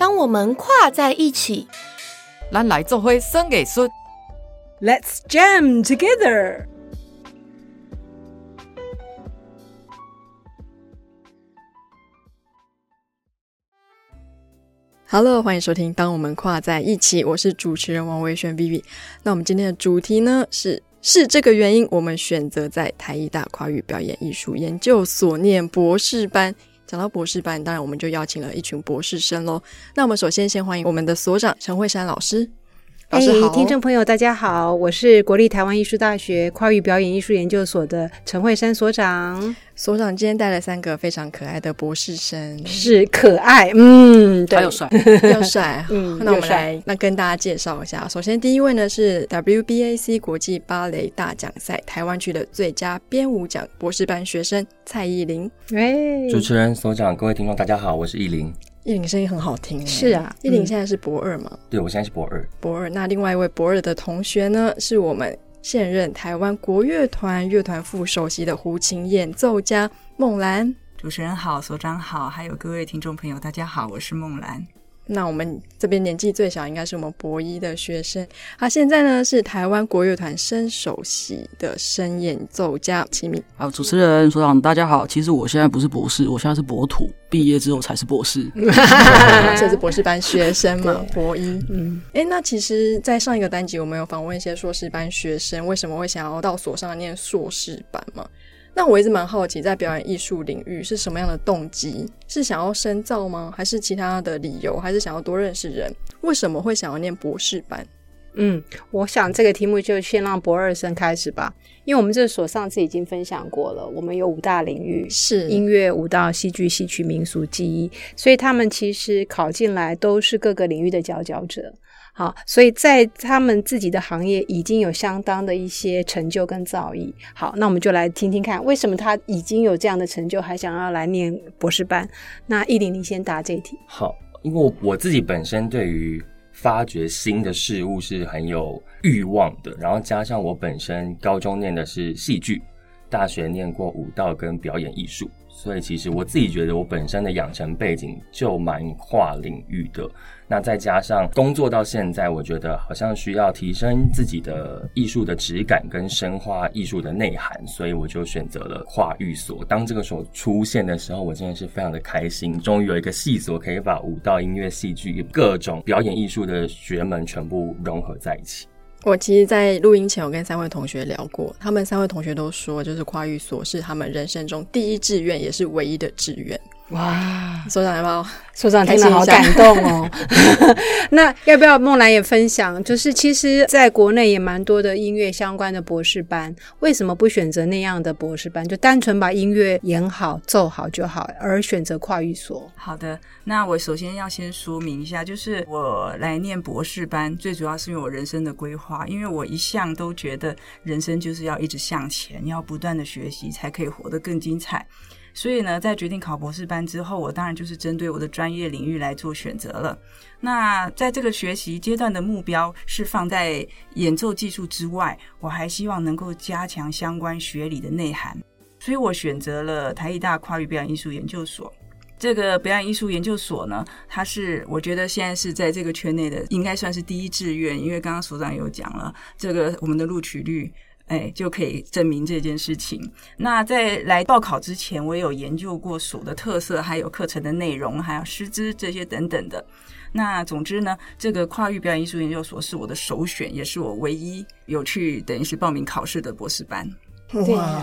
当我们跨在一起，咱来做回生给孙。Let's jam together. Hello，欢迎收听《当我们跨在一起》，我是主持人王维轩 Vivi。那我们今天的主题呢是是这个原因，我们选择在台艺大跨域表演艺术研究所念博士班。讲到博士班，当然我们就邀请了一群博士生喽。那我们首先先欢迎我们的所长陈慧珊老师。老师好，哎听众朋友，大家好，我是国立台湾艺术大学跨域表演艺术研究所的陈慧珊所长，所长今天带了三个非常可爱的博士生，是可爱，嗯，对，还有帅，又帅。嗯那我们来那跟大家介绍一下。首先第一位呢是 WBAC 国际芭蕾大奖赛台湾区的最佳编舞奖博士班学生蔡依林。哎，主持人、所长、各位听众，大家好，我是依林。依林声音很好听耶，是啊依林嗯现在是博二嘛？对我现在是博二，博二。那另外一位博二的同学呢，是我们现任台湾国乐团乐团副首席的胡琴演奏家孟兰。主持人好，所长好，还有各位听众朋友，大家好，我是孟兰。那我们这边年纪最小应该是我们博一的学生，他现在呢是台湾国乐团声首席的声演奏家齐敏。好，主持人、所长，大家好。其实我现在不是博士，我现在是博土，毕业之后才是博士。这是博士班学生嘛，博一。嗯，哎，那其实，在上一个单集，我们有访问一些硕士班学生，为什么会想要到所上念硕士班嘛？那我一直蛮好奇，在表演艺术领域是什么样的动机？是想要深造吗？还是其他的理由？还是想要多认识人？为什么会想要念博士班？嗯，我想这个题目就先让博二生开始吧，因为我们这所上次已经分享过了，我们有五大领域，是音乐、舞蹈、戏剧、戏曲、民俗、技艺，所以他们其实考进来都是各个领域的佼佼者。好，所以在他们自己的行业已经有相当的一些成就跟造诣。好，那我们就来听听看，为什么他已经有这样的成就，还想要来念博士班？那艺林，你先答这一题。好，因为我我自己本身对于发掘新的事物是很有欲望的，然后加上我本身高中念的是戏剧，大学念过舞蹈跟表演艺术，所以其实我自己觉得我本身的养成背景就蛮跨领域的。那再加上工作到现在，我觉得好像需要提升自己的艺术的质感跟深化艺术的内涵，所以我就选择了跨域所。当这个所出现的时候，我真的是非常的开心，终于有一个系所可以把舞蹈、音乐、戏剧各种表演艺术的学门全部融合在一起。我其实，在录音前，我跟三位同学聊过，他们三位同学都说，就是跨域所是他们人生中第一志愿，也是唯一的志愿。哇，所长要不要？所长听了好感动哦。那要不要梦兰也分享？就是其实在国内也蛮多的音乐相关的博士班，为什么不选择那样的博士班？就单纯把音乐演好、奏好就好，而选择跨域所？好的，那我首先要先说明一下，就是我来念博士班，最主要是因为我人生的规划，因为我一向都觉得人生就是要一直向前，要不断的学习，才可以活得更精彩。所以呢，在决定考博士班之后，我当然就是针对我的专业领域来做选择了。那在这个学习阶段的目标是放在演奏技术之外，我还希望能够加强相关学理的内涵，所以我选择了台艺大跨域表演艺术研究所。这个表演艺术研究所呢，它是我觉得现在是在这个圈内的，应该算是第一志愿，因为刚刚所长有讲了，这个我们的录取率。哎，就可以证明这件事情。那在来报考之前，我也有研究过所的特色，还有课程的内容，还有师资这些等等的。那总之呢，这个跨域表演艺术研究所是我的首选，也是我唯一有去等于是报名考试的博士班。对，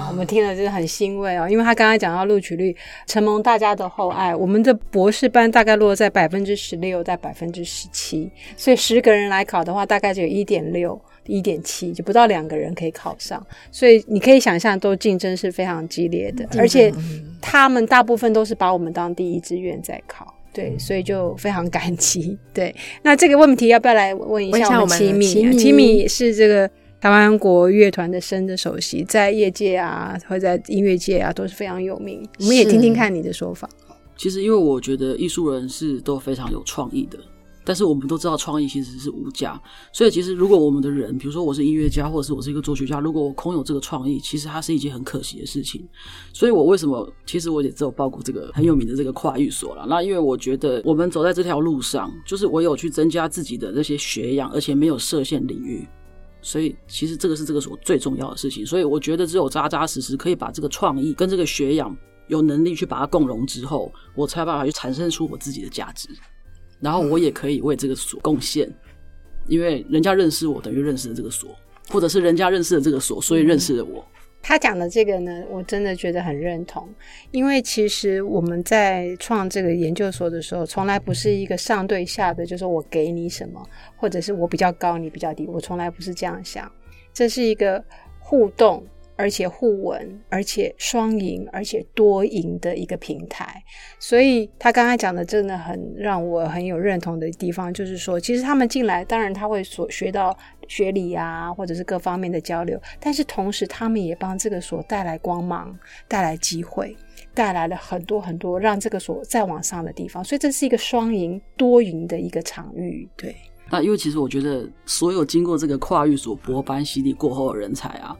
我们听了真的很欣慰哦，因为他刚刚讲到录取率承蒙大家的厚爱，我们的博士班大概落在百分之十六到百分之十七，所以十个人来考的话，大概只有一点六。一点七就不到两个人可以考上，所以你可以想象，都竞争是非常激烈的，而且他们大部分都是把我们当第一志愿在考，对，所以就非常感激。对，那这个问题要不要来问一下我们齐米？齐米。是这个台湾国乐团的生的首席，在业界啊，或在音乐界啊，都是非常有名。我们也听听看你的说法。其实，因为我觉得艺术人是都非常有创意的，但是我们都知道创意其实是无价，所以其实如果我们的人，比如说我是音乐家，或者是我是一个作曲家，如果我空有这个创意，其实它是一件很可惜的事情。所以我为什么，其实我也只有报过这个很有名的这个跨域所了。那因为我觉得我们走在这条路上，就是我有去增加自己的这些学养，而且没有设限领域。所以其实这个是这个所最重要的事情。所以我觉得只有扎扎实实可以把这个创意跟这个学养有能力去把它共融之后，我才有办法去产生出我自己的价值。然后我也可以为这个所贡献，因为人家认识我，等于认识了这个所，或者是人家认识了这个所，所以认识了我。他讲的这个呢，我真的觉得很认同，因为其实我们在创这个研究所的时候，从来不是一个上对下的，就是我给你什么，或者是我比较高，你比较低，我从来不是这样想，这是一个互动。而且互文，而且双赢，而且多赢的一个平台。所以他刚才讲的真的很让我很有认同的地方，就是说，其实他们进来，当然他会所学到学理啊，或者是各方面的交流，但是同时他们也帮这个所带来光芒，带来机会，带来了很多很多让这个所再往上的地方。所以这是一个双赢、多赢的一个场域。对。那因为其实我觉得，所有经过这个跨域所博班洗礼过后的人才啊。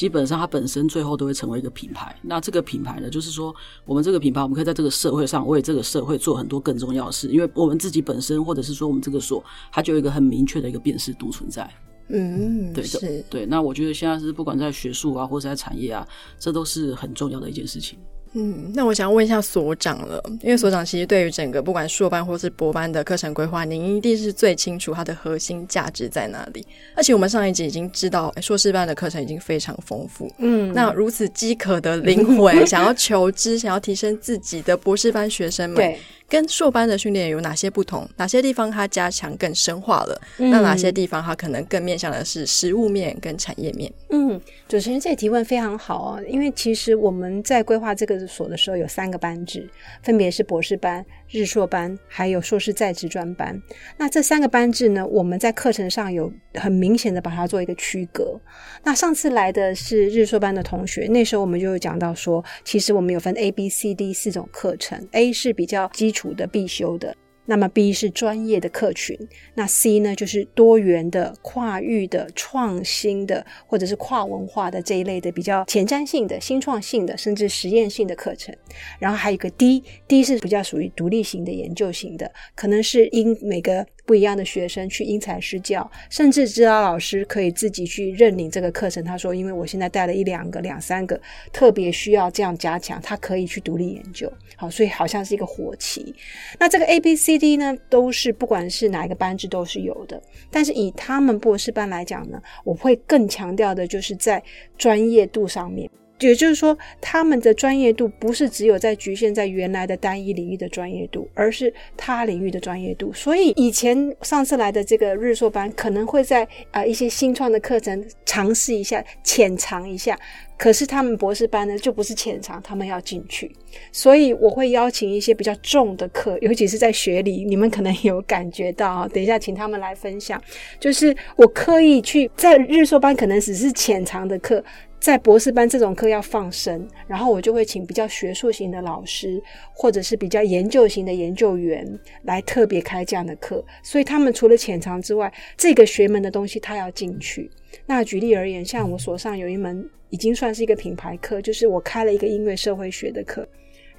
基本上，它本身最后都会成为一个品牌。那这个品牌呢，就是说，我们这个品牌，我们可以在这个社会上为这个社会做很多更重要的事。因为我们自己本身，或者是说我们这个所，它就有一个很明确的一个辨识度存在。嗯，对，是，对。那我觉得现在是不管在学术啊，或者在产业啊，这都是很重要的一件事情。嗯，那我想问一下所长了，因为所长其实对于整个不管硕班或是博班的课程规划，您一定是最清楚它的核心价值在哪里。而且我们上一集已经知道，硕士班的课程已经非常丰富。嗯，那如此饥渴的灵魂，想要求知、想要提升自己的博士班学生们，对。跟硕班的训练有哪些不同？哪些地方它加强更深化了？那哪些地方它可能更面向的是实物面跟产业面？嗯，主持人这提问非常好哦，因为其实我们在规划这个所的时候有三个班制，分别是博士班、日硕班，还有硕士在职专班。那这三个班制呢，我们在课程上有很明显的把它做一个区隔。那上次来的是日硕班的同学，那时候我们就有讲到说，其实我们有分 A、B、C、D 四种课程，A 是比较基础。的必修的，那么 B 是专业的客群，那 C 呢就是多元的、跨域的、创新的，或者是跨文化的这一类的比较前瞻性的、新创性的，甚至实验性的课程。然后还有一个 D，D 是比较属于独立型的、研究型的，可能是因每个。不一样的学生去因材施教，甚至指导老师可以自己去认领这个课程。他说：“因为我现在带了一两个、两三个，特别需要这样加强，他可以去独立研究。”好，所以好像是一个火旗。那这个 A、B、C、D 呢，都是不管是哪一个班制都是有的。但是以他们博士班来讲呢，我会更强调的就是在专业度上面。也就是说，他们的专业度不是只有在局限在原来的单一领域的专业度，而是他领域的专业度。所以以前上次来的这个日硕班可能会在啊一些新创的课程尝试一下、浅尝一下，可是他们博士班呢就不是浅尝，他们要进去。所以我会邀请一些比较重的课，尤其是在学理，你们可能有感觉到啊。等一下请他们来分享，就是我刻意去在日硕班可能只是浅尝的课。在博士班这种课要放生，然后我就会请比较学术型的老师，或者是比较研究型的研究员来特别开这样的课。所以他们除了潜藏之外，这个学门的东西他要进去。那举例而言，像我手上有一门已经算是一个品牌课，就是我开了一个音乐社会学的课。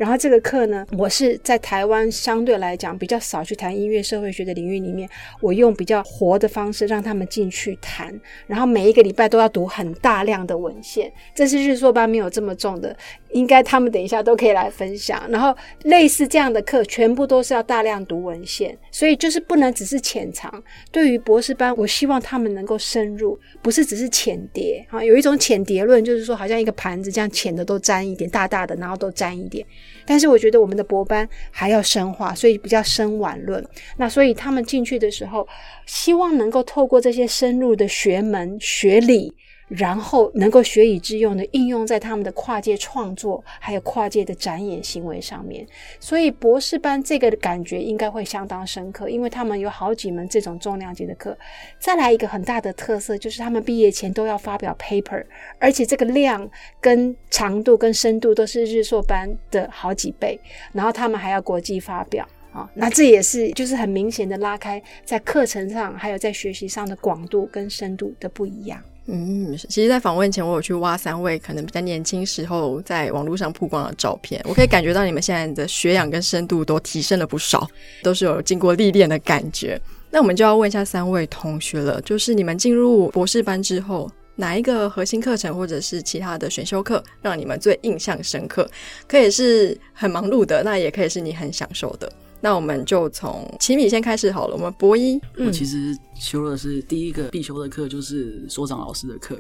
然后这个课呢，我是在台湾相对来讲比较少去谈音乐社会学的领域里面，我用比较活的方式让他们进去谈。然后每一个礼拜都要读很大量的文献，这是日硕班没有这么重的，应该他们等一下都可以来分享。然后类似这样的课，全部都是要大量读文献，所以就是不能只是浅尝。对于博士班，我希望他们能够深入，不是只是浅碟啊。有一种浅碟论，就是说好像一个盘子这样浅的都沾一点，大大的然后都沾一点。但是我觉得我们的博班还要深化，所以比较深晚论。那所以他们进去的时候，希望能够透过这些深入的学门学理。然后能够学以致用的应用在他们的跨界创作，还有跨界的展演行为上面。所以博士班这个感觉应该会相当深刻，因为他们有好几门这种重量级的课。再来一个很大的特色就是他们毕业前都要发表 paper，而且这个量跟长度跟深度都是日硕班的好几倍。然后他们还要国际发表。啊、那这也是就是很明显的拉开在课程上还有在学习上的广度跟深度的不一样。嗯，其实，在访问前，我有去挖三位可能比较年轻时候在网络上曝光的照片，我可以感觉到你们现在的学养跟深度都提升了不少，都是有经过历练的感觉。那我们就要问一下三位同学了，就是你们进入博士班之后，哪一个核心课程或者是其他的选修课让你们最印象深刻？可以是很忙碌的，那也可以是你很享受的。那我们就从奇米先开始好了。我们博一，我其实修的是第一个必修的课，就是所长老师的课，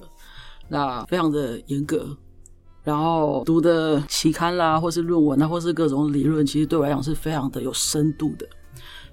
那非常的严格。然后读的期刊啦，或是论文啊，或是各种理论，其实对我来讲是非常的有深度的。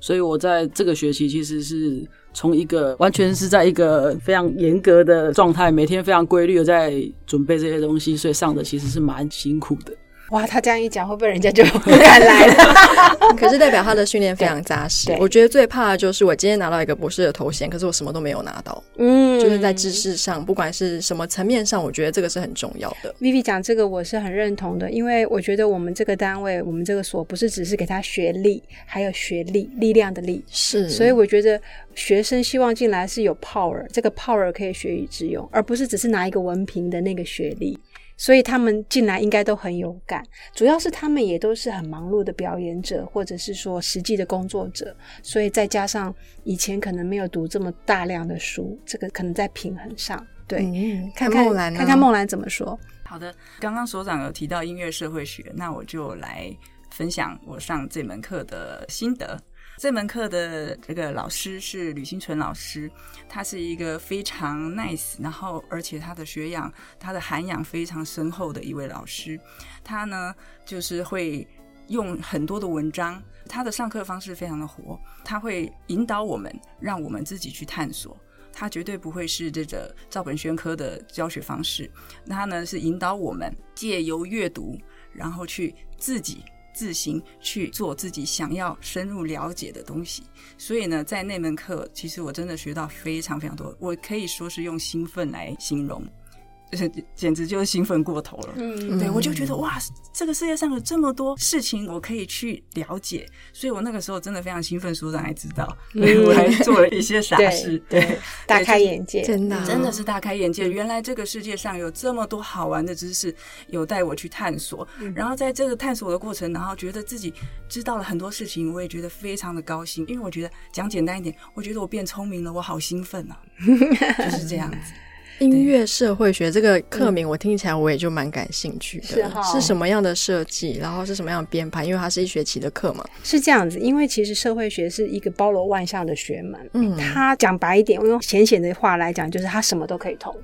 所以我在这个学期其实是从一个完全是在一个非常严格的状态，每天非常规律的在准备这些东西，所以上的其实是蛮辛苦的。哇，他这样一讲，会不会人家就不敢来了？可是代表他的训练非常扎实。我觉得最怕的就是我今天拿到一个博士的头衔，可是我什么都没有拿到。嗯就是在知识上，不管是什么层面上，我觉得这个是很重要的。Vivi 讲这个我是很认同的，因为我觉得我们这个单位，我们这个所不是只是给他学历，还有学历，力量的力。是，所以我觉得学生希望进来是有 power，这个 power 可以学以致用，而不是只是拿一个文凭的那个学历。所以他们进来应该都很有感，主要是他们也都是很忙碌的表演者，或者是说实际的工作者，所以再加上以前可能没有读这么大量的书，这个可能在平衡上，对，嗯，看看看梦兰呢，看看梦兰怎么说。好的，刚刚所长有提到音乐社会学，那我就来分享我上这门课的心得。这门课的这个老师是吕新纯老师，他是一个非常 nice，然后而且他的学养、他的涵养非常深厚的一位老师。他呢，就是会用很多的文章，他的上课方式非常的活，他会引导我们，让我们自己去探索。他绝对不会是这个照本宣科的教学方式，他呢是引导我们借由阅读，然后去自己自行去做自己想要深入了解的东西。所以呢，在那门课，其实我真的学到非常非常多，我可以说是用兴奋来形容，简直就是兴奋过头了。嗯对，我就觉得哇，这个世界上有这么多事情我可以去了解，所以我那个时候真的非常兴奋，所长还知道，对 我还做了一些傻事，对 对，大开眼界，真的啊真的是大开眼界。原来这个世界上有这么多好玩的知识，有待我去探索。然后在这个探索的过程，然后觉得自己知道了很多事情，我也觉得非常的高兴，因为我觉得讲简单一点，我觉得我变聪明了，我好兴奋啊，就是这样子。音乐社会学这个课名，我听起来我也就蛮感兴趣的。是是什么样的设计？然后是什么样的编排？因为它是一学期的课嘛。是这样子，因为其实社会学是一个包罗万象的学门。嗯它讲白一点，我用浅显的话来讲，就是它什么都可以通。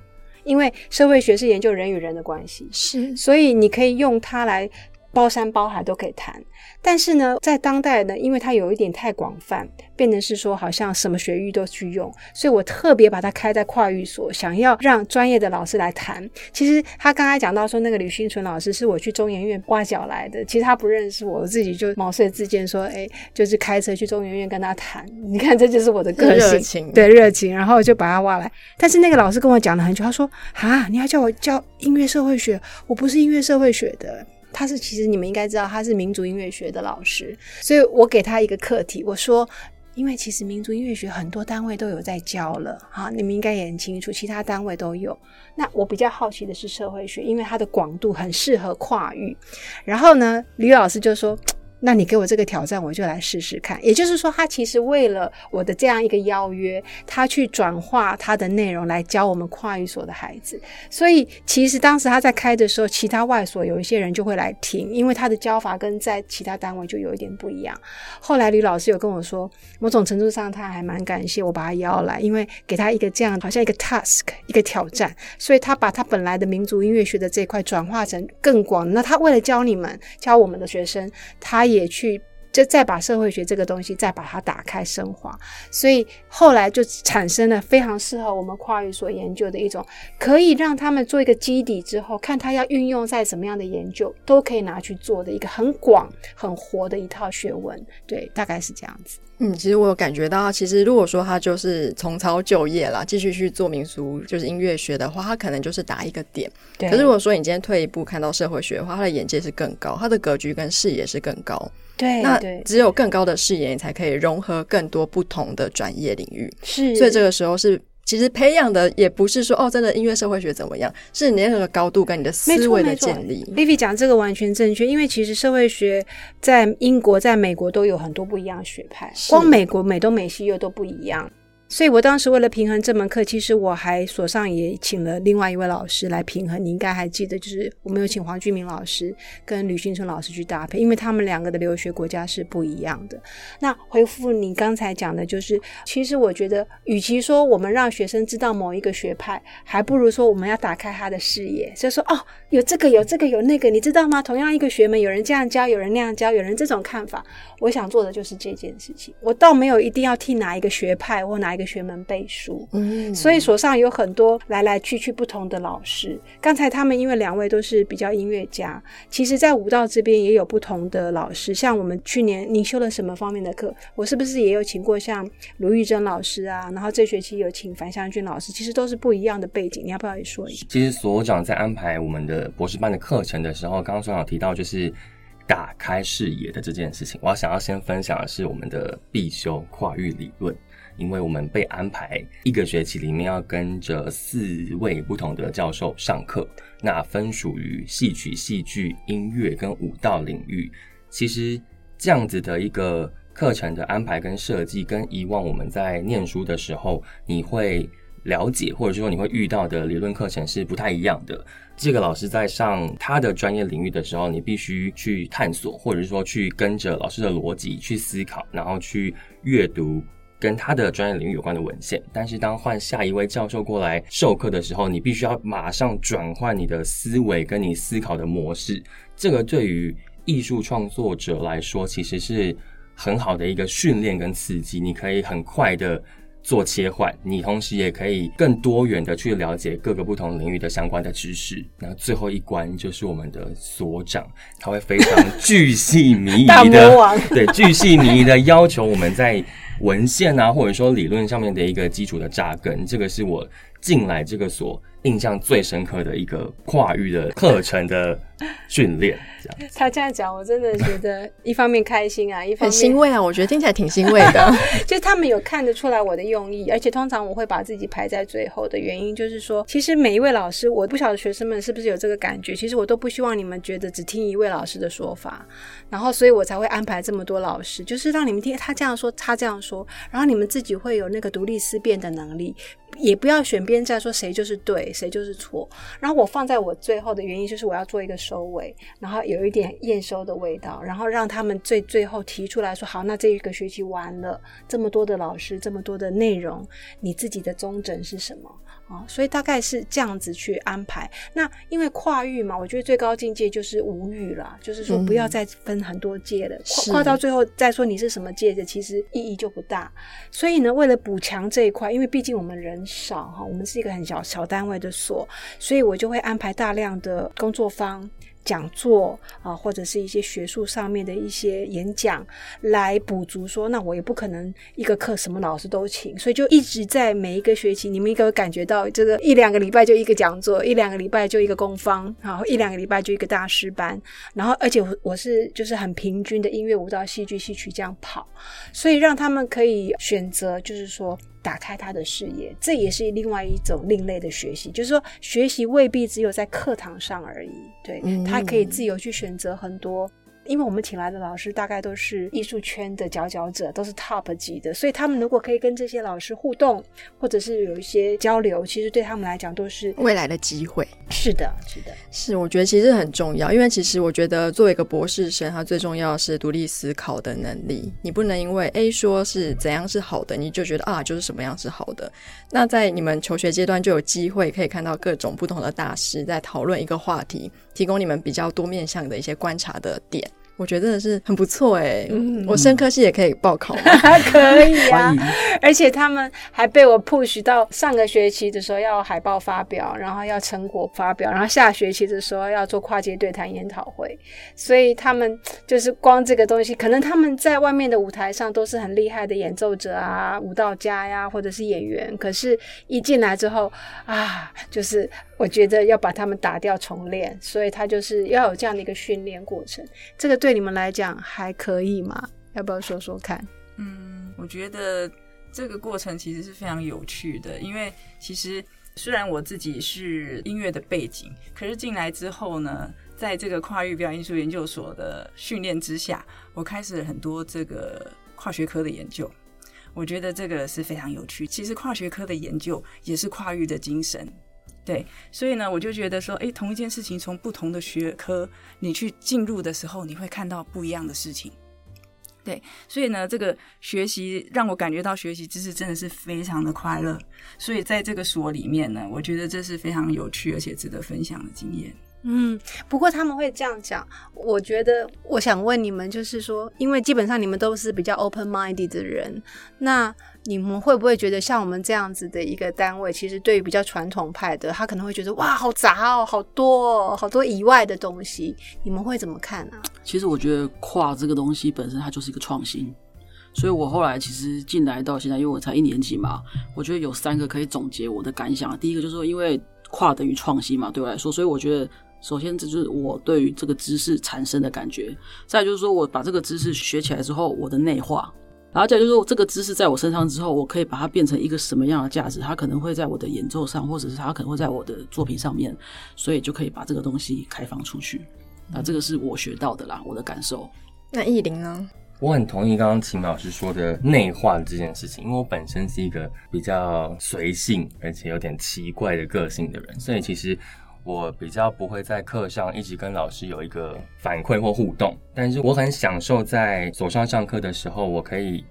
因为社会学是研究人与人的关系，是所以你可以用它来包山包海都可以谈。但是呢，在当代呢，因为它有一点太广泛，变成是说好像什么学域都去用，所以我特别把它开在跨域所，想要让专业的老师来谈。其实他刚才讲到说，那个吕新纯老师是我去中研院挖角来的，其实他不认识我，我自己就毛遂自荐说，哎，就是开车去中研院跟他谈。你看，这就是我的个性，热情对热情，然后就把他挖来。但是那个老师跟我讲了很久，他说啊，你要叫我教音乐社会学，我不是音乐社会学的。他是其实你们应该知道，他是民族音乐学的老师，所以我给他一个课题，我说。因为其实民族音乐学很多单位都有在教了，哈，你们应该也很清楚，其他单位都有。那我比较好奇的是社会学，因为它的广度很适合跨域。然后呢，吕老师就说：“那你给我这个挑战，我就来试试看。”也就是说，他其实为了我的这样一个邀约，他去转化他的内容来教我们跨域所的孩子。所以其实当时他在开的时候，其他外所有一些人就会来听，因为他的教法跟在其他单位就有一点不一样。后来吕老师有跟我说，某种程度上他还蛮感谢我把他邀来，因为给他一个这样好像一个 task 一个挑战，所以他把他本来的民族音乐学的这一块转化成更广。那他为了教你们，教我们的学生，他也也去就再把社会学这个东西再把它打开升华，所以后来就产生了非常适合我们跨域所研究的一种，可以让他们做一个基底之后，看他要运用在什么样的研究，都可以拿去做的一个很广、很活的一套学问。对，大概是这样子。嗯，其实我有感觉到，其实如果说他就是重操旧业啦，继续去做民俗就是音乐学的话，他可能就是打一个点。对可是如果说你今天退一步看到社会学的话，他的眼界是更高，他的格局跟视野是更高。对，那对只有更高的视野，你才可以融合更多不同的专业领域。是，所以这个时候是。其实培养的也不是说哦，真的音乐社会学怎么样，是你那个高度跟你的思维的建立。Vivi 讲这个完全正确，因为其实社会学在英国、在美国都有很多不一样的学派，光美国美东美西又都不一样。所以我当时为了平衡这门课，其实我还所上也请了另外一位老师来平衡。你应该还记得，就是我们有请黄俊明老师跟吕新春老师去搭配，因为他们两个的留学国家是不一样的。那回复你刚才讲的，就是其实我觉得，与其说我们让学生知道某一个学派，还不如说我们要打开他的视野，就说哦，有这个，有这个，有那个，你知道吗？同样一个学门，有人这样教，有人那样教，有人这种看法。我想做的就是这件事情。我倒没有一定要替哪一个学派或哪一个。学门背书，嗯，所以所上有很多来来去去不同的老师。刚才他们因为两位都是比较音乐家，其实，在舞蹈这边也有不同的老师。像我们去年你修了什么方面的课？我是不是也有请过像卢玉珍老师啊？然后这学期有请樊湘君老师，其实都是不一样的背景。你要不要也说一下？其实所长在安排我们的博士班的课程的时候，刚刚所长提到就是打开视野的这件事情。我要想要先分享的是我们的必修跨域理论。因为我们被安排一个学期里面要跟着四位不同的教授上课，那分属于戏曲、戏剧、音乐跟舞蹈领域。其实这样子的一个课程的安排跟设计，跟以往我们在念书的时候你会了解或者说你会遇到的理论课程是不太一样的。这个老师在上他的专业领域的时候，你必须去探索，或者是说去跟着老师的逻辑去思考，然后去阅读。跟他的专业领域有关的文献，但是当换下一位教授过来授课的时候，你必须要马上转换你的思维跟你思考的模式。这个对于艺术创作者来说，其实是很好的一个训练跟刺激。你可以很快的做切换，你同时也可以更多元的去了解各个不同领域的相关的知识。那最后一关就是我们的所长，他会非常 巨细靡遗的，对巨细靡遗的要求我们在。文献啊，或者说理论上面的一个基础的扎根，这个是我进来这个所印象最深刻的一个跨域的课程的训练。这样，他这样讲，我真的觉得一方面开心啊，一方面很欣慰啊。我觉得听起来挺欣慰的，就是他们有看得出来我的用意，而且通常我会把自己排在最后的原因，就是说，其实每一位老师，我不晓得学生们是不是有这个感觉，其实我都不希望你们觉得只听一位老师的说法。然后，所以我才会安排这么多老师，就是让你们听他这样说，他这样说，然后你们自己会有那个独立思辨的能力，也不要选边站，说谁就是对，谁就是错。然后我放在我最后的原因，就是我要做一个收尾，然后有一点验收的味道，然后让他们最最后提出来说，好，那这一个学期完了，这么多的老师，这么多的内容，你自己的宗诊是什么？啊，所以大概是这样子去安排。那因为跨域嘛，我觉得最高境界就是无欲了，就是说不要再分很多界了，跨到最后再说你是什么界的，其实意义就不大。所以呢，为了补强这一块，因为毕竟我们人少哈，我们是一个很小小单位的所，所以我就会安排大量的工作坊。讲座啊，或者是一些学术上面的一些演讲，来补足。说那我也不可能一个课什么老师都请，所以就一直在每一个学期，你们应该会感觉到这个一两个礼拜就一个讲座，一两个礼拜就一个工坊，然后一两个礼拜就一个大师班，然后而且我我是就是很平均的音乐、舞蹈、戏剧、戏曲这样跑，所以让他们可以选择，就是说。打开他的视野，这也是另外一种另类的学习。就是说，学习未必只有在课堂上而已，对他可以自由去选择很多。因为我们请来的老师大概都是艺术圈的佼佼者，都是 top 级的，所以他们如果可以跟这些老师互动，或者是有一些交流，其实对他们来讲都是未来的机会。是的，是的，是。我觉得其实很重要，因为其实我觉得作为一个博士生，他最重要是独立思考的能力。你不能因为 A 说是怎样是好的，你就觉得啊就是什么样是好的。那在你们求学阶段就有机会可以看到各种不同的大师在讨论一个话题。提供你们比较多面向的一些观察的点，我觉得真的是很不错哎。嗯，我深科系也可以报考吗？可以啊，而且他们还被我 push 到上个学期的时候要海报发表，然后要成果发表，然后下学期的时候要做跨界对谈研讨会。所以他们就是光这个东西，可能他们在外面的舞台上都是很厉害的演奏者啊、舞蹈家呀，或者是演员，可是一进来之后啊，就是。我觉得要把他们打掉重练，所以他就是要有这样的一个训练过程。这个对你们来讲还可以吗？要不要说说看？嗯，我觉得这个过程其实是非常有趣的，因为其实虽然我自己是音乐的背景，可是进来之后呢，在这个跨域表演艺术研究所的训练之下，我开始了很多这个跨学科的研究。我觉得这个是非常有趣。其实跨学科的研究也是跨域的精神，对。所以呢，我就觉得说，诶，同一件事情从不同的学科你去进入的时候，你会看到不一样的事情。对，所以呢，这个学习让我感觉到学习知识真的是非常的快乐。所以在这个所里面呢，我觉得这是非常有趣而且值得分享的经验。嗯，不过他们会这样讲，我觉得我想问你们，就是说，因为基本上你们都是比较 open minded 的人，那你们会不会觉得像我们这样子的一个单位，其实对于比较传统派的，他可能会觉得哇，好杂哦，好多哦，好多以外的东西，你们会怎么看呢？其实我觉得跨这个东西本身它就是一个创新，所以我后来其实进来到现在，因为我才一年级嘛，我觉得有三个可以总结我的感想。第一个就是说，因为跨等于创新嘛，对我来说，所以我觉得。首先，这就是我对于这个知识产生的感觉。再就是说，我把这个知识学起来之后，我的内化。然后再就是说，这个知识在我身上之后，我可以把它变成一个什么样的价值？它可能会在我的演奏上，或者是它可能会在我的作品上面，所以就可以把这个东西开放出去。那这个是我学到的啦，我的感受。那意林呢？我很同意刚刚秦老师说的内化这件事情，因为我本身是一个比较随性而且有点奇怪的个性的人，所以其实。我比较不会在课上一直跟老师有一个反馈或互动，但是我很享受在所上上课的时候，我可以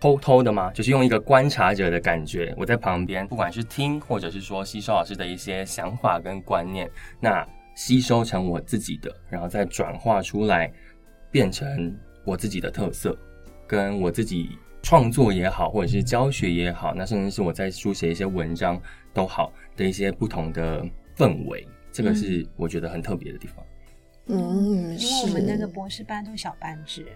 偷偷的吗？就是用一个观察者的感觉，我在旁边，不管是听或者是说吸收老师的一些想法跟观念，那吸收成我自己的，然后再转化出来，变成我自己的特色，跟我自己创作也好，或者是教学也好，那甚至是我在书写一些文章都好的一些不同的。氛围，这个是我觉得很特别的地方。嗯，因为我们那个博士班都小班制，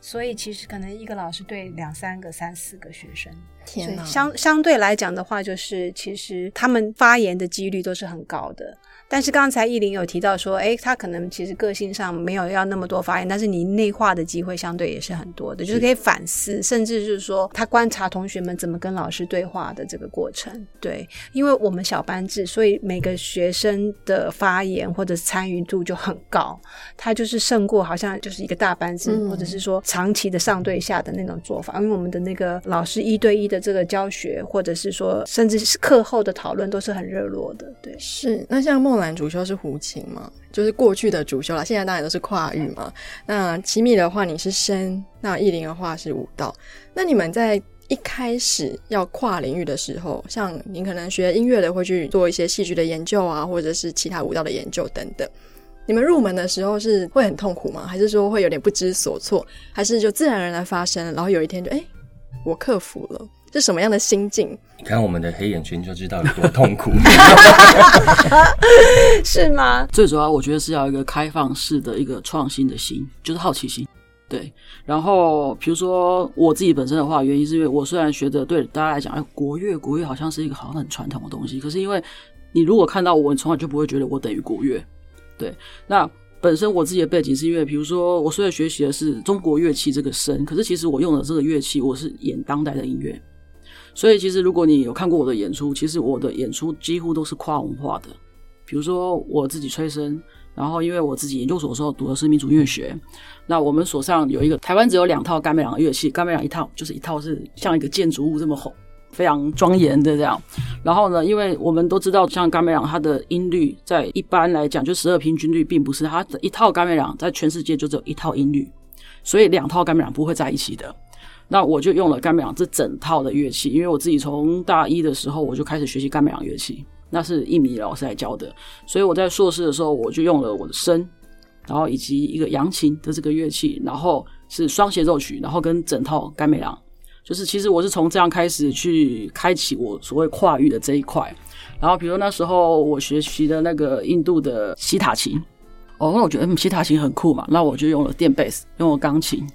所以其实可能一个老师对两三个、三四个学生。天相相对来讲的话，就是其实他们发言的几率都是很高的。但是刚才艺林有提到说，哎，他可能其实个性上没有要那么多发言，但是你内化的机会相对也是很多的，就是可以反思，甚至就是说他观察同学们怎么跟老师对话的这个过程。对，因为我们小班制，所以每个学生的发言或者参与度就很高，他就是胜过好像就是一个大班制，或者是说长期的上对下的那种做法。因为我们的那个老师一对一的这个教学，或者是说甚至是课后的讨论都是很热络的。对，是。那像梦。兰主修是胡琴嘛，就是过去的主修了。现在当然都是跨域嘛。那奇米的话，你是声；那艺林的话是舞蹈。那你们在一开始要跨领域的时候，像您可能学音乐的会去做一些戏剧的研究啊，或者是其他舞蹈的研究等等。你们入门的时候是会很痛苦吗？还是说会有点不知所措？还是就自然而然发生？然后有一天就哎，我克服了。是什么样的心境？你看我们的黑眼圈就知道有多痛苦，是吗？最主要我觉得是要一个开放式的一个创新的心，就是好奇心。对，然后比如说我自己本身的话，原因是因为我虽然学的对大家来讲，哎，国乐国乐好像是一个好像很传统的东西，可是因为你如果看到我，你从来就不会觉得我等于国乐。对，那本身我自己的背景是因为，比如说我虽然学习的是中国乐器这个声，可是其实我用的这个乐器，我是演当代的音乐。所以，其实如果你有看过我的演出，其实我的演出几乎都是跨文化的。比如说，我自己吹笙，然后因为我自己研究所的时候读的是民族音乐学，那我们所上有一个台湾只有两套甘美朗的乐器，甘美朗一套就是一套是像一个建筑物这么厚，非常庄严的这样。然后呢，因为我们都知道，像甘美朗它的音律在一般来讲就十二平均律，并不是它的一套甘美朗在全世界就只有一套音律，所以两套甘美朗不会在一起的。那我就用了甘美朗这整套的乐器，因为我自己从大一的时候我就开始学习甘美朗乐器，那是一米老师来教的，所以我在硕士的时候我就用了我的笙，然后以及一个扬琴的这个乐器，然后是双协奏曲，然后跟整套甘美朗，就是其实我是从这样开始去开启我所谓跨域的这一块。然后比如那时候我学习的那个印度的西塔琴，哦，那我觉得西塔琴很酷嘛，那我就用了电贝斯，用了钢琴。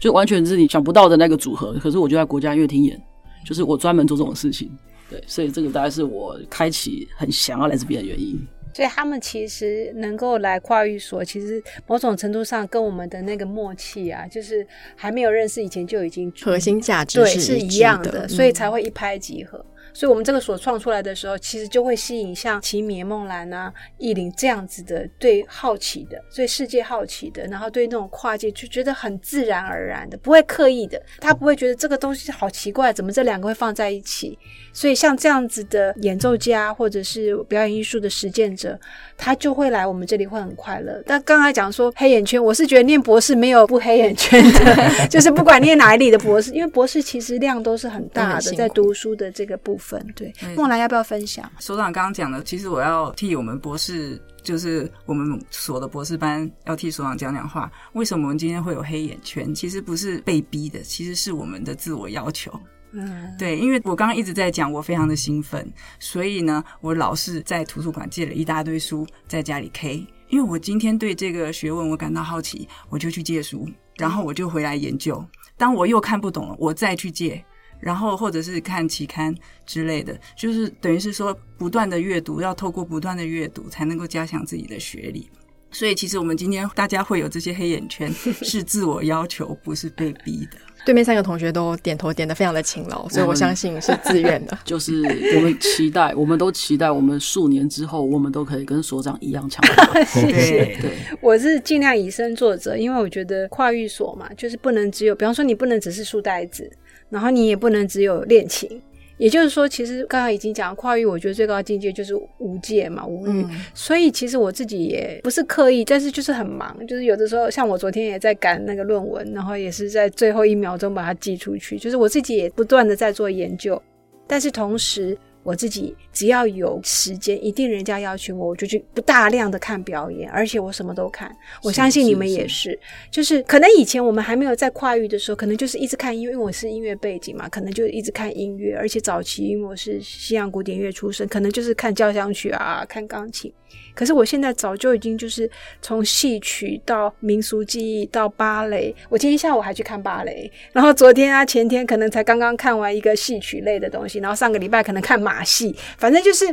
就完全是你想不到的那个组合，可是我就在国家音乐厅演，就是我专门做这种事情。对，所以这个大概是我开启很想要来这边的原因。所以他们其实能够来跨域所，其实某种程度上跟我们的那个默契啊，就是还没有认识以前就已经核心价值对是是一样的，所以嗯才会一拍即合。所以，我们这个所创出来的时候，其实就会吸引像奇米、梦兰啊、意林这样子的对好奇的、对世界好奇的，然后对那种跨界就觉得很自然而然的，不会刻意的，他不会觉得这个东西好奇怪，怎么这两个会放在一起？所以，像这样子的演奏家或者是表演艺术的实践者，他就会来我们这里会很快乐。但刚才讲说黑眼圈，我是觉得念博士没有不黑眼圈的，就是不管念哪里的博士，因为博士其实量都是很大的，在读书的这个部分。对，对梦兰要不要分享？所长刚刚讲的，其实我要替我们博士，就是我们所的博士班，要替所长讲讲话。为什么我们今天会有黑眼圈？其实不是被逼的，其实是我们的自我要求。嗯，对，因为我刚刚一直在讲，我非常的兴奋，所以呢，我老是在图书馆借了一大堆书，在家里 K。因为我今天对这个学问我感到好奇，我就去借书，然后我就回来研究。当我又看不懂了，我再去借，然后或者是看期刊之类的，就是等于是说不断的阅读，要透过不断的阅读才能够加强自己的学历。所以，其实我们今天大家会有这些黑眼圈，是自我要求，不是被逼的。对面三个同学都点头点的非常的勤劳，所以我相信是自愿的。就是 我们期待，我们都期待，我们数年之后，我们都可以跟所长一样强大。谢谢。对对，我是尽量以身作则，因为我觉得跨域所嘛，就是不能只有，比方说你不能只是书呆子，然后你也不能只有恋情。也就是说，其实刚刚已经讲跨域，我觉得最高境界就是无界嘛，无欲。嗯所以其实我自己也不是刻意，但是就是很忙，就是有的时候，像我昨天也在赶那个论文，然后也是在最后一秒钟把它寄出去，就是我自己也不断的在做研究，但是同时。我自己只要有时间，一定人家邀请我，我就去不大量的看表演，而且我什么都看。我相信你们也是，就是可能以前我们还没有在跨域的时候，可能就是一直看音乐，因为我是音乐背景嘛，可能就一直看音乐，而且早期因为我是西洋古典乐出身，可能就是看交响曲啊，看钢琴。可是我现在早就已经就是从戏曲到民俗技艺到芭蕾，我今天下午还去看芭蕾，然后昨天啊前天可能才刚刚看完一个戏曲类的东西，然后上个礼拜可能看马戏，反正就是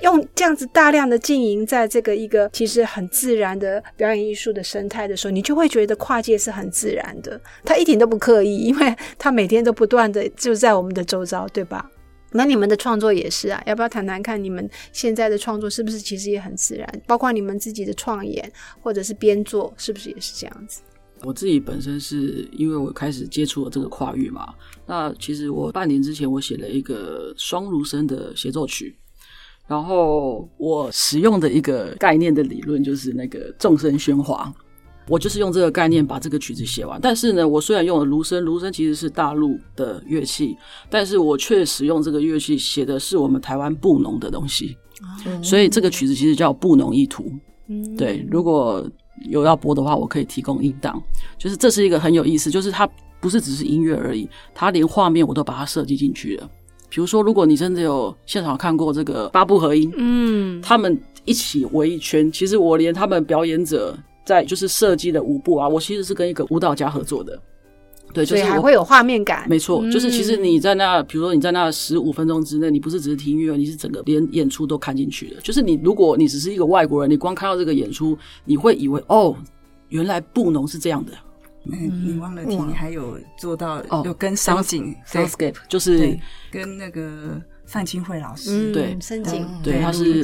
用这样子大量的经营在这个一个其实很自然的表演艺术的生态的时候，你就会觉得跨界是很自然的，它一点都不刻意，因为它每天都不断的就在我们的周遭，对吧？那你们的创作也是啊，要不要谈谈看你们现在的创作是不是其实也很自然？包括你们自己的创演或者是编作，是不是也是这样子？我自己本身是因为我开始接触了这个跨域嘛，那其实我半年之前我写了一个双如声的协奏曲，然后我使用的一个概念的理论就是那个众生喧哗。我就是用这个概念把这个曲子写完，但是呢，我虽然用了芦笙，芦笙其实是大陆的乐器，但是我却使用这个乐器写的是我们台湾布农的东西，所以这个曲子其实叫《布农意图》。嗯，对，如果有要播的话，我可以提供音档。就是这是一个很有意思，就是它不是只是音乐而已，它连画面我都把它设计进去了。比如说，如果你真的有现场看过这个八部合音，嗯，他们一起围一圈，其实我连他们表演者在就是设计的舞步啊，我其实是跟一个舞蹈家合作的。对，就所以是还会有画面感。没错，就是其实嗯你在那，比如说你在那十五分钟之内，你不是只是听音乐，你是整个连演出都看进去的。就是你如果你只是一个外国人，你光看到这个演出，你会以为哦，原来布农是这样的。嗯，你忘了提，你还有做到哦有跟商景对 Soundscape 就是，跟那个范清慧老师嗯，对对，对他是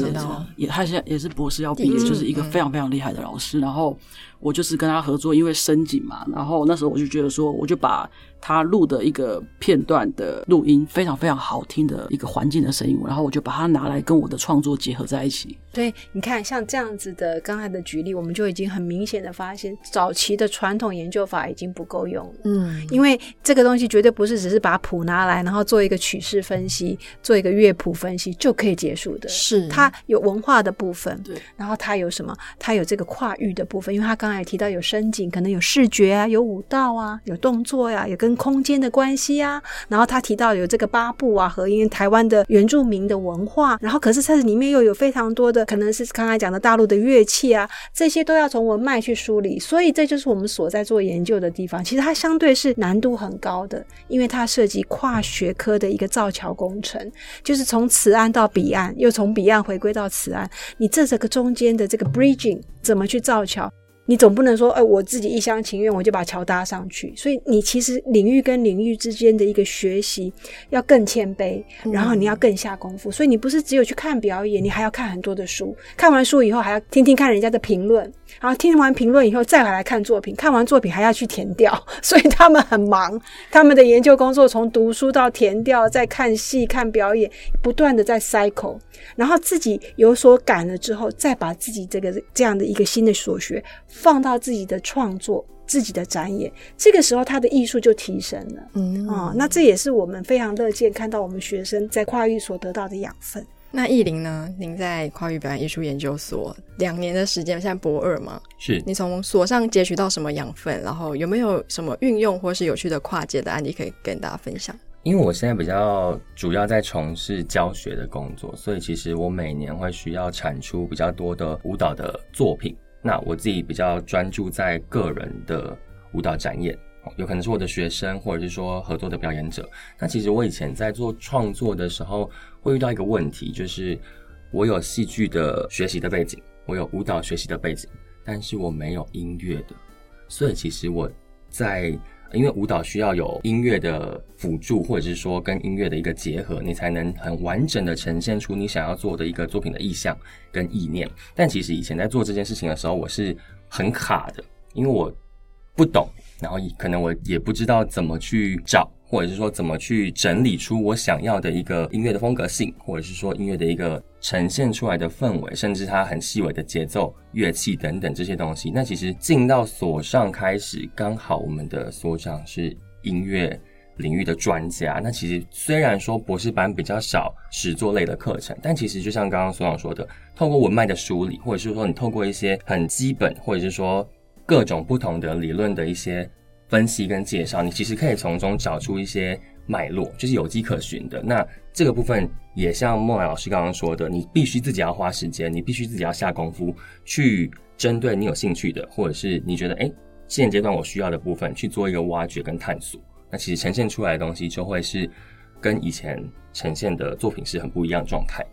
也他现在也是博士要毕业，嗯就是一个非常非常厉害的老师。然后我就是跟他合作，因为深景嘛，然后那时候我就觉得说，我就把他录的一个片段的录音，非常非常好听的一个环境的声音，然后我就把它拿来跟我的创作结合在一起。对，你看像这样子的刚才的举例，我们就已经很明显的发现，早期的传统研究法已经不够用了。嗯，因为这个东西绝对不是只是把谱拿来，然后做一个曲式分析，做一个乐谱分析就可以结束的。是它有文化的部分，对，然后它有什么？它有这个跨域的部分，因为它刚刚才提到有声景，可能有视觉啊，有舞蹈啊，有动作呀、有跟空间的关系啊。然后他提到有这个八部啊，和因为台湾的原住民的文化，然后可是它里面又有非常多的可能是刚才讲的大陆的乐器啊，这些都要从文脉去梳理，所以这就是我们所在做研究的地方。其实它相对是难度很高的，因为它涉及跨学科的一个造桥工程，就是从此岸到彼岸，又从彼岸回归到此岸，你这这个中间的这个 bridging 怎么去造桥？你总不能说，哎，我自己一厢情愿我就把桥搭上去。所以你其实领域跟领域之间的一个学习要更谦卑，然后你要更下功夫。所以你不是只有去看表演，你还要看很多的书。看完书以后，还要听听看人家的评论，然后听完评论以后再回来看作品。看完作品还要去填调，所以他们很忙。他们的研究工作从读书到填调，再看戏、看表演，不断的在 cycle。然后自己有所感了之后，再把自己这个这样的一个新的所学放到自己的创作、自己的展演，这个时候他的艺术就提升了。嗯啊、那这也是我们非常乐见看到我们学生在跨域所得到的养分。那艺林呢？您在跨域表演艺术研究所两年的时间，现在博二嘛？是你从所上截取到什么养分？然后有没有什么运用或是有趣的跨界的案例可以跟大家分享？因为我现在比较主要在从事教学的工作，所以其实我每年会需要产出比较多的舞蹈的作品。那我自己比较专注在个人的舞蹈展演，哦有可能是我的学生，或者是说合作的表演者。那其实我以前在做创作的时候，会遇到一个问题，就是我有戏剧的学习的背景，我有舞蹈学习的背景，但是我没有音乐的，所以其实我在因为舞蹈需要有音乐的辅助，或者是说跟音乐的一个结合，你才能很完整的呈现出你想要做的一个作品的意向跟意念。但其实以前在做这件事情的时候，我是很卡的，因为我不懂，然后可能我也不知道怎么去找，或者是说怎么去整理出我想要的一个音乐的风格性，或者是说音乐的一个呈现出来的氛围，甚至它很细微的节奏、乐器等等这些东西。那其实进到所上开始，刚好我们的所长是音乐领域的专家。那其实虽然说博士班比较少实作类的课程，但其实就像刚刚所长说的，透过文脉的梳理，或者是说你透过一些很基本，或者是说各种不同的理论的一些分析跟介绍，你其实可以从中找出一些脉络，就是有迹可循的。那这个部分也像孟老师刚刚说的，你必须自己要花时间，你必须自己要下功夫，去针对你有兴趣的，或者是你觉得诶现阶段我需要的部分去做一个挖掘跟探索。那其实呈现出来的东西就会是跟以前呈现的作品是很不一样状态。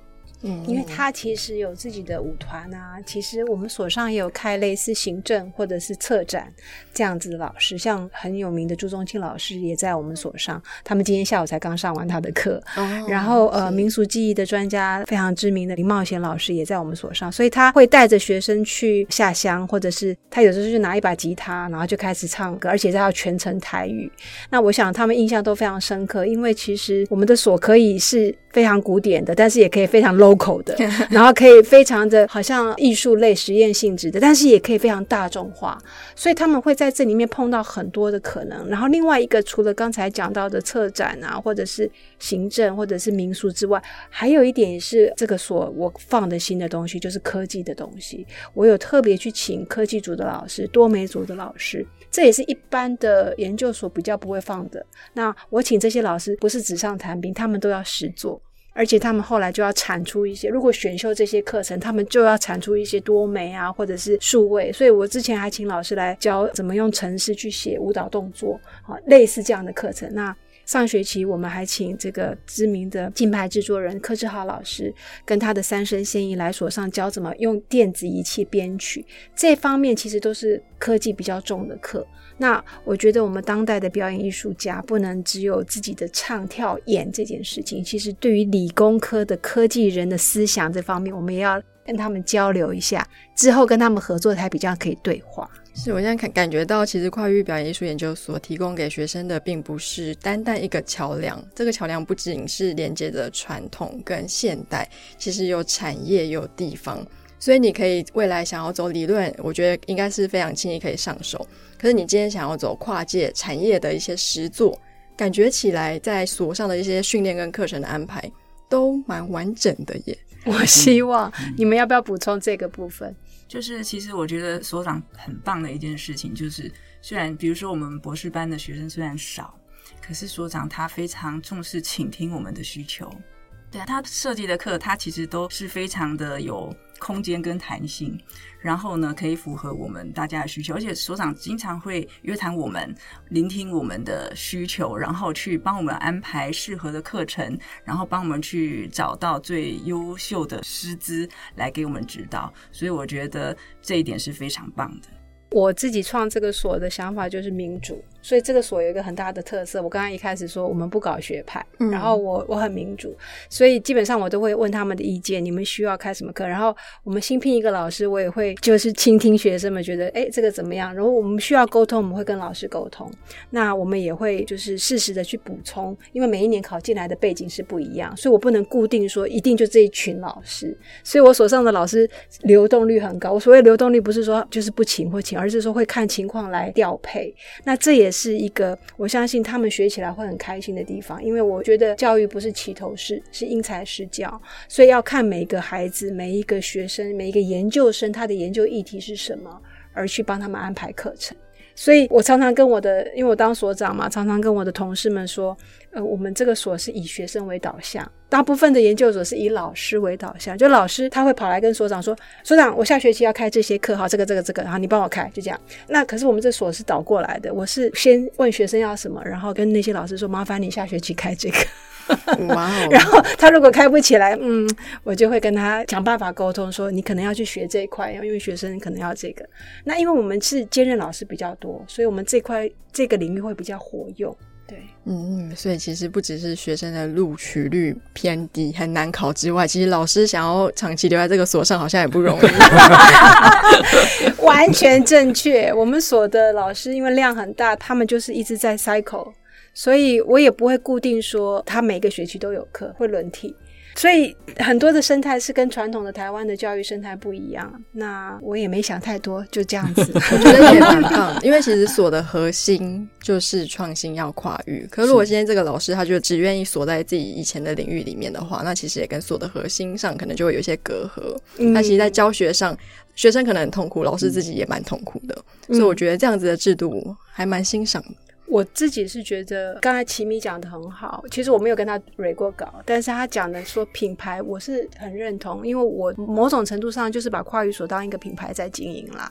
嗯因为他其实有自己的舞团啊，其实我们所上也有开类似行政或者是策展这样子的老师，像很有名的朱宗庆老师也在我们所上，他们今天下午才刚上完他的课。哦然后呃，民俗技艺的专家非常知名的林茂贤老师也在我们所上，所以他会带着学生去下乡，或者是他有时候就拿一把吉他，然后就开始唱歌，而且他要全程台语。那我想他们印象都非常深刻，因为其实我们的所可以是非常古典的，但是也可以非常 local 的，然后可以非常的好像艺术类实验性质的，但是也可以非常大众化，所以他们会在这里面碰到很多的可能。然后另外一个，除了刚才讲到的策展啊，或者是行政或者是民俗之外，还有一点也是这个所我放的新的东西，就是科技的东西。我有特别去请科技组的老师、多媒组的老师，这也是一般的研究所比较不会放的。那我请这些老师不是纸上谈兵，他们都要实做。而且他们后来就要产出一些，如果选修这些课程，他们就要产出一些多媒啊，或者是数位。所以我之前还请老师来教怎么用程式去写舞蹈动作，啊，类似这样的课程。那上学期我们还请这个知名的竞拍制作人柯志豪老师跟他的三生先义来所上教怎么用电子仪器编曲，这方面其实都是科技比较重的课。那我觉得我们当代的表演艺术家不能只有自己的唱跳演这件事情，其实对于理工科的科技人的思想这方面，我们也要跟他们交流一下，之后跟他们合作才比较可以对话。是我现在感感觉到，其实跨域表演艺术研究所提供给学生的，并不是单单一个桥梁。这个桥梁不仅是连接着传统跟现代，其实有产业，有地方。所以你可以未来想要走理论，我觉得应该是非常轻易可以上手。可是你今天想要走跨界产业的一些实作，感觉起来在所上的一些训练跟课程的安排都蛮完整的耶。我希望你们要不要补充这个部分？就是其实我觉得所长很棒的一件事情，就是虽然比如说我们博士班的学生虽然少，可是所长他非常重视倾听我们的需求。对啊，他设计的课，他其实都是非常的有空间跟弹性，然后呢，可以符合我们大家的需求。而且所长经常会约谈我们，聆听我们的需求，然后去帮我们安排适合的课程，然后帮我们去找到最优秀的师资来给我们指导。所以我觉得这一点是非常棒的。我自己创这个所的想法就是民主，所以这个所有一个很大的特色。我刚刚一开始说我们不搞学派，然后我我很民主，所以基本上我都会问他们的意见，你们需要开什么课？然后我们新聘一个老师，我也会就是倾听学生们觉得，哎，这个怎么样？然后我们需要沟通，我们会跟老师沟通。那我们也会就是适时的去补充，因为每一年考进来的背景是不一样，所以我不能固定说一定就这一群老师。所以我手上的老师流动率很高。我所谓流动率不是说就是不请或请，而是说会看情况来调配。那这也是一个我相信他们学起来会很开心的地方，因为我觉得教育不是齐头式，是因材施教，所以要看每一个孩子、每一个学生、每一个研究生他的研究议题是什么，而去帮他们安排课程。所以我常常跟我的，因为我当所长嘛，常常跟我的同事们说，呃，我们这个所是以学生为导向，大部分的研究所是以老师为导向，就老师他会跑来跟所长说，所长，我下学期要开这些课，好，这个这个这个，然后你帮我开，就这样。那可是我们这所是倒过来的，我是先问学生要什么，然后跟那些老师说，麻烦你下学期开这个。哇哦！然后他如果开不起来，嗯，我就会跟他想办法沟通，说你可能要去学这一块，因为学生可能要这个。那因为我们是兼任老师比较多，所以我们这块这个领域会比较活用。对，嗯，所以其实不只是学生的录取率偏低很难考之外，其实老师想要长期留在这个所上，好像也不容易。完全正确，我们所的老师因为量很大，他们就是一直在 cycle。所以我也不会固定说他每个学期都有课，会轮替。所以很多的生态是跟传统的台湾的教育生态不一样。那我也没想太多，就这样子，我觉得也蛮棒。因为其实锁的核心就是创新要跨域。可是如果今天这个老师他就只愿意锁在自己以前的领域里面的话，那其实也跟锁的核心上可能就会有一些隔阂。那其实，在教学上，学生可能很痛苦，老师自己也蛮痛苦的。所以我觉得这样子的制度还蛮欣赏的。我自己是觉得，刚才齐米讲的很好。其实我没有跟他蕊过稿，但是他讲的说品牌，我是很认同，因为我某种程度上就是把跨域所当一个品牌在经营啦。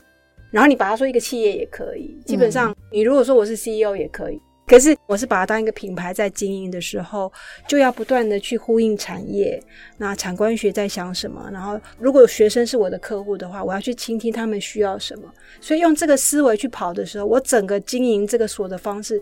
然后你把它说一个企业也可以，基本上你如果说我是 CEO 也可以。可是，我是把它当一个品牌在经营的时候，就要不断的去呼应产业。那产官学在想什么？然后，如果学生是我的客户的话，我要去倾听他们需要什么。所以，用这个思维去跑的时候，我整个经营这个所的方式，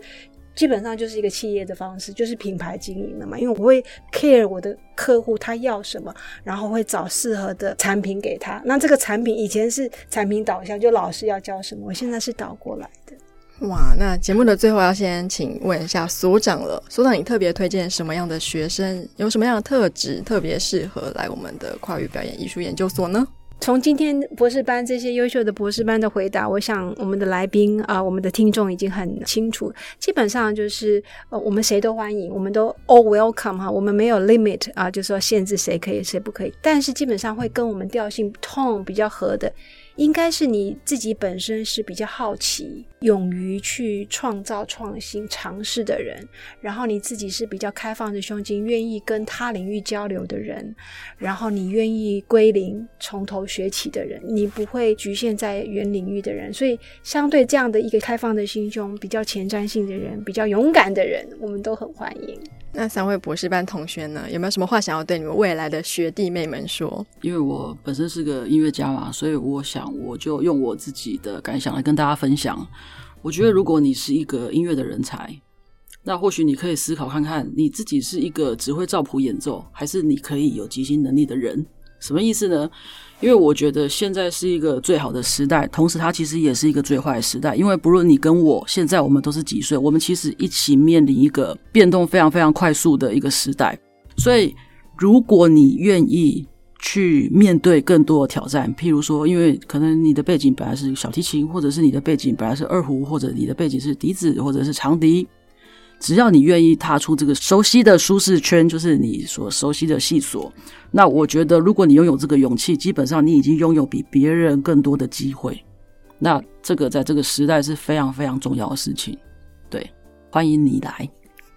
基本上就是一个企业的方式，就是品牌经营了嘛。因为我会 care 我的客户他要什么，然后会找适合的产品给他。那这个产品以前是产品导向，就老师要教什么，我现在是倒过来的。哇，那节目的最后要先请问一下所长了。所长，你特别推荐什么样的学生，有什么样的特质特别适合来我们的跨域表演艺术研究所呢？从今天博士班这些优秀的博士班的回答，我想我们的来宾啊，我们的听众已经很清楚。基本上就是呃，我们谁都欢迎，我们都 all welcome 哈，我们没有 limit 啊，就是说限制谁可以谁不可以。但是基本上会跟我们调性 tone 比较合的。应该是你自己本身是比较好奇、勇于去创造、创新、尝试的人，然后你自己是比较开放的胸襟，愿意跟他领域交流的人，然后你愿意归零、从头学起的人，你不会局限在原领域的人，所以相对这样的一个开放的心胸、比较前瞻性的人、比较勇敢的人，我们都很欢迎。那三位博士班同学呢，有没有什么话想要对你们未来的学弟妹们说？因为我本身是个音乐家嘛，所以我想我就用我自己的感想来跟大家分享。我觉得如果你是一个音乐的人才，那或许你可以思考看看，你自己是一个只会照谱演奏，还是你可以有即兴能力的人？什么意思呢？因为我觉得现在是一个最好的时代，同时它其实也是一个最坏的时代。因为不论你跟我现在，我们都是几岁，我们其实一起面临一个变动非常非常快速的一个时代。所以，如果你愿意去面对更多的挑战，譬如说，因为可能你的背景本来是小提琴，或者是你的背景本来是二胡，或者你的背景是笛子，或者是长笛。只要你愿意踏出这个熟悉的舒适圈，就是你所熟悉的细所，那我觉得，如果你拥有这个勇气，基本上你已经拥有比别人更多的机会。那这个在这个时代是非常非常重要的事情。对，欢迎你来。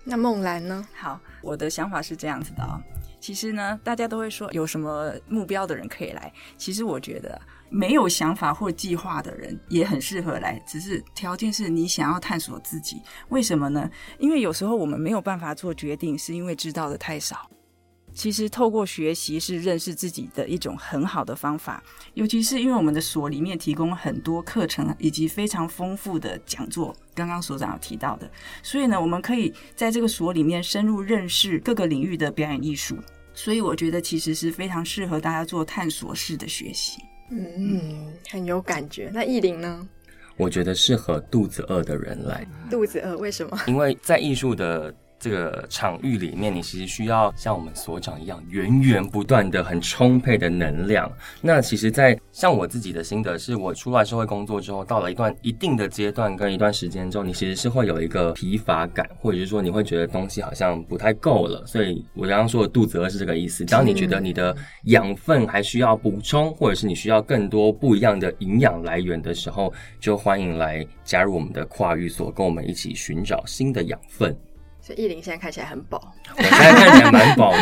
那梦兰呢？好，我的想法是这样子的啊、其实呢，大家都会说有什么目标的人可以来。其实我觉得没有想法或计划的人也很适合来，只是条件是你想要探索自己。为什么呢？因为有时候我们没有办法做决定，是因为知道的太少。其实透过学习是认识自己的一种很好的方法，尤其是因为我们的所里面提供很多课程以及非常丰富的讲座，刚刚所长有提到的，所以呢，我们可以在这个所里面深入认识各个领域的表演艺术。所以我觉得其实是非常适合大家做探索式的学习。嗯，很有感觉。那艺林呢？我觉得适合肚子饿的人来，肚子饿，为什么？因为在艺术的这个场域里面，你其实需要像我们所长一样，源源不断的、很充沛的能量。那其实在，像我自己的心得是，我出来社会工作之后，到了一段一定的阶段跟一段时间之后，你其实是会有一个疲乏感，或者是说你会觉得东西好像不太够了。所以我刚刚说的肚子饿是这个意思。当你觉得你的养分还需要补充，或者是你需要更多不一样的营养来源的时候，就欢迎来加入我们的跨域所，跟我们一起寻找新的养分。所以艺林现在看起来很饱。我现在看起来蛮饱的。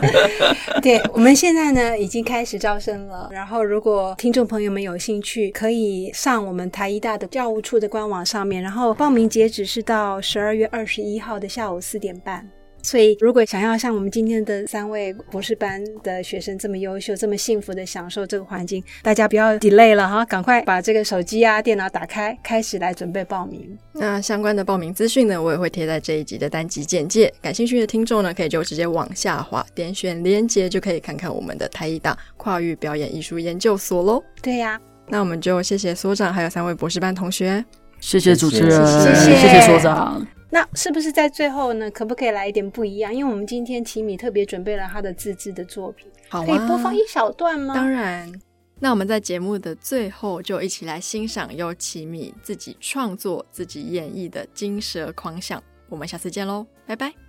对，我们现在呢已经开始招生了。然后，如果听众朋友们有兴趣，可以上我们台医大的教务处的官网上面，然后报名截止是到十二月二十一号的下午四点半。所以，如果想要像我们今天的三位博士班的学生这么优秀、这么幸福的享受这个环境，大家不要 delay 了哈，赶快把这个手机啊、电脑打开，开始来准备报名。那相关的报名资讯呢，我也会贴在这一集的单集简介。感兴趣的听众呢，可以就直接往下滑，点选连接就可以看看我们的台艺大跨域表演艺术研究所喽。对呀、那我们就谢谢所长还有三位博士班同学。谢谢主持人，谢谢谢谢所长。那是不是在最后呢？可不可以来一点不一样？因为我们今天奇米特别准备了他的自制的作品，好啊，可以播放一小段吗？当然。那我们在节目的最后，就一起来欣赏由奇米自己创作、自己演绎的《金蛇狂想》。我们下次见喽，拜拜。